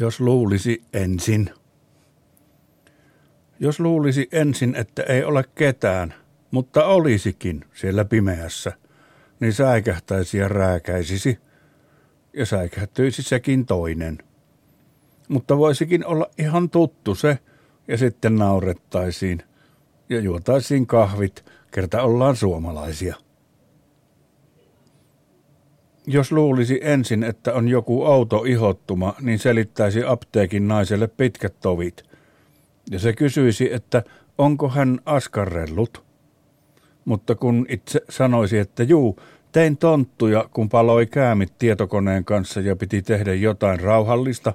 Jos luulisi ensin. Jos luulisi ensin, että ei ole ketään, mutta olisikin siellä pimeässä, niin säikähtäisi ja rääkäisisi, ja säikähtyisi sekin toinen. Mutta voisikin olla ihan tuttu se, ja sitten naurettaisiin, ja juotaisiin kahvit, kerta ollaan suomalaisia. Jos luulisi ensin, että on joku auto ihottuma, niin selittäisi apteekin naiselle pitkät tovit. Ja se kysyisi, että onko hän askarrellut. Mutta kun itse sanoisi, että juu, tein tonttuja, kun paloi käämit tietokoneen kanssa ja piti tehdä jotain rauhallista,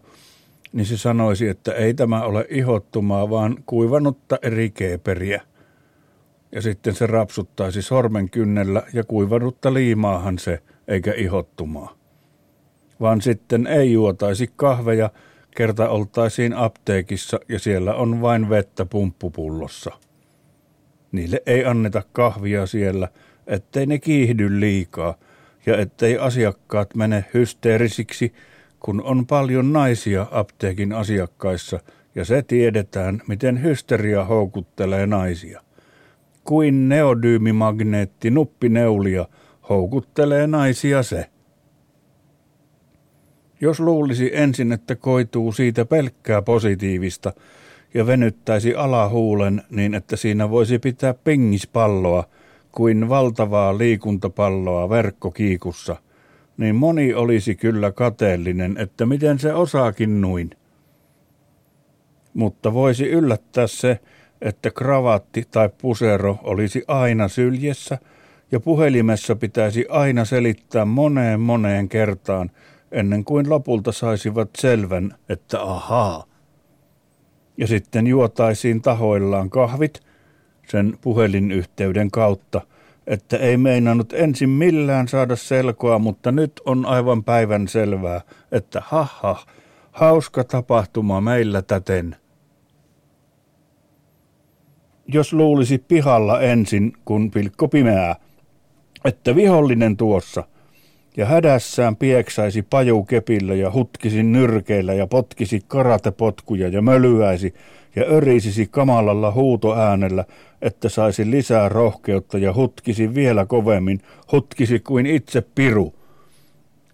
niin se sanoisi, että ei tämä ole ihottumaa, vaan kuivanutta eri keeperiä. Ja sitten se rapsuttaisi sormen kynnellä ja kuivanutta liimaahan se – eikä ihottumaa. Vaan sitten ei juotaisi kahveja, kerta oltaisiin apteekissa ja siellä on vain vettä pumppupullossa. Niille ei anneta kahvia siellä, ettei ne kiihdy liikaa ja ettei asiakkaat mene hysteerisiksi, kun on paljon naisia apteekin asiakkaissa ja se tiedetään, miten hysteria houkuttelee naisia. Kuin neodyymimagneetti nuppineulia – houkuttelee naisia se. Jos luulisi ensin, että koituu siitä pelkkää positiivista ja venyttäisi alahuulen niin, että siinä voisi pitää pengispalloa kuin valtavaa liikuntapalloa verkkokiikussa, niin moni olisi kyllä kateellinen, että miten se osaakin nuin. Mutta voisi yllättää se, että kravatti tai pusero olisi aina syljessä – ja puhelimessa pitäisi aina selittää moneen moneen kertaan, ennen kuin lopulta saisivat selvän, että ahaa. Ja sitten juotaisiin tahoillaan kahvit sen puhelinyhteyden kautta, että ei meinannut ensin millään saada selkoa, mutta nyt on aivan päivän selvää, että haha, hauska tapahtuma meillä täten. Jos luulisi pihalla ensin, kun pilkko pimeää, että vihollinen tuossa. Ja hädässään pieksaisi pajukepillä ja hutkisi nyrkeillä ja potkisi karatepotkuja ja mölyäisi ja örisisi kamalalla huutoäänellä, että saisi lisää rohkeutta ja hutkisi vielä kovemmin, hutkisi kuin itse piru.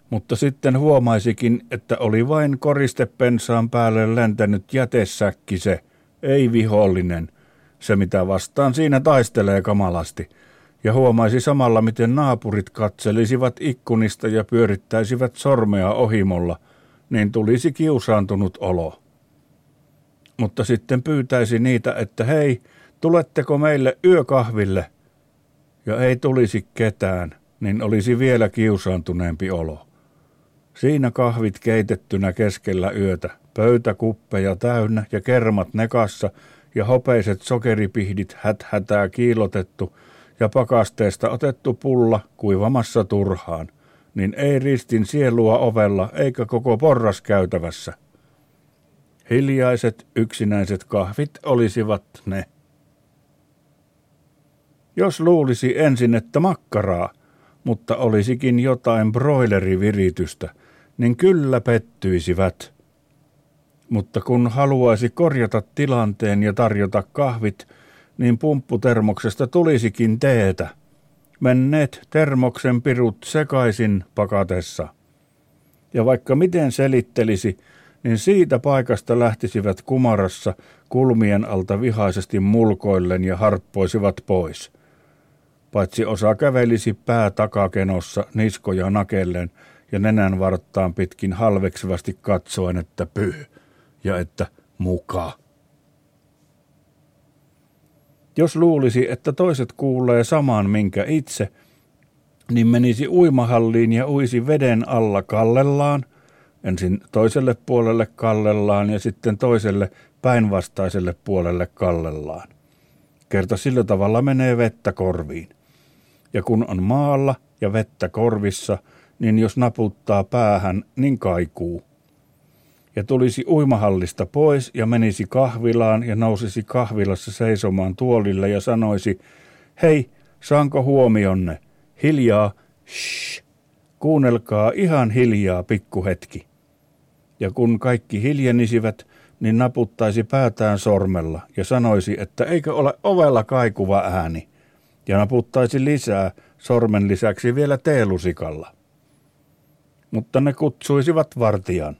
Mutta sitten huomaisikin, että oli vain koristepensaan päälle lentänyt jätesäkki se, ei vihollinen, se mitä vastaan siinä taistelee kamalasti – ja huomaisi samalla, miten naapurit katselisivat ikkunista ja pyörittäisivät sormea ohimolla, niin tulisi kiusaantunut olo. Mutta sitten pyytäisi niitä, että hei, tuletteko meille yökahville? Ja ei tulisi ketään, niin olisi vielä kiusaantuneempi olo. Siinä kahvit keitettynä keskellä yötä, pöytäkuppeja täynnä ja kermat nekassa ja hopeiset sokeripihdit häthätää kiilotettu – ja pakasteesta otettu pulla kuivamassa turhaan, niin ei ristin sielua ovella eikä koko porras käytävässä. Hiljaiset yksinäiset kahvit olisivat ne. Jos luulisi ensin, että makkaraa, mutta olisikin jotain broileriviritystä, niin kyllä pettyisivät. Mutta kun haluaisi korjata tilanteen ja tarjota kahvit, niin pumpputermoksesta tulisikin teetä. Menneet termoksen pirut sekaisin pakatessa. Ja vaikka miten selittelisi, niin siitä paikasta lähtisivät kumarassa kulmien alta vihaisesti mulkoillen ja harppoisivat pois. Paitsi osa kävelisi pää takakenossa niskoja nakellen ja nenän varttaan pitkin halveksivasti katsoen, että pyh ja että muka. Jos luulisi, että toiset kuulee saman minkä itse, niin menisi uimahalliin ja uisi veden alla kallellaan, ensin toiselle puolelle kallellaan ja sitten toiselle päinvastaiselle puolelle kallellaan. Kerta sillä tavalla menee vettä korviin. Ja kun on maalla ja vettä korvissa, niin jos naputtaa päähän, niin kaikuu ja tulisi uimahallista pois ja menisi kahvilaan ja nousisi kahvilassa seisomaan tuolille ja sanoisi, hei, saanko huomionne? Hiljaa, shh, kuunnelkaa ihan hiljaa pikkuhetki. ja kun kaikki hiljenisivät, niin naputtaisi päätään sormella ja sanoisi, että eikö ole ovella kaikuva ääni, ja naputtaisi lisää sormen lisäksi vielä teelusikalla. Mutta ne kutsuisivat vartijan.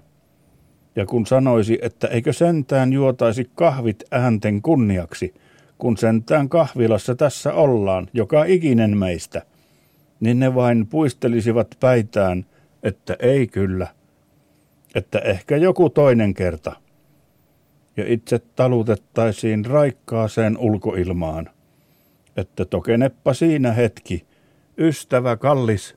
Ja kun sanoisi, että eikö sentään juotaisi kahvit äänten kunniaksi, kun sentään kahvilassa tässä ollaan, joka ikinen meistä, niin ne vain puistelisivat päitään, että ei kyllä, että ehkä joku toinen kerta. Ja itse talutettaisiin raikkaaseen ulkoilmaan, että tokeneppa siinä hetki, ystävä kallis,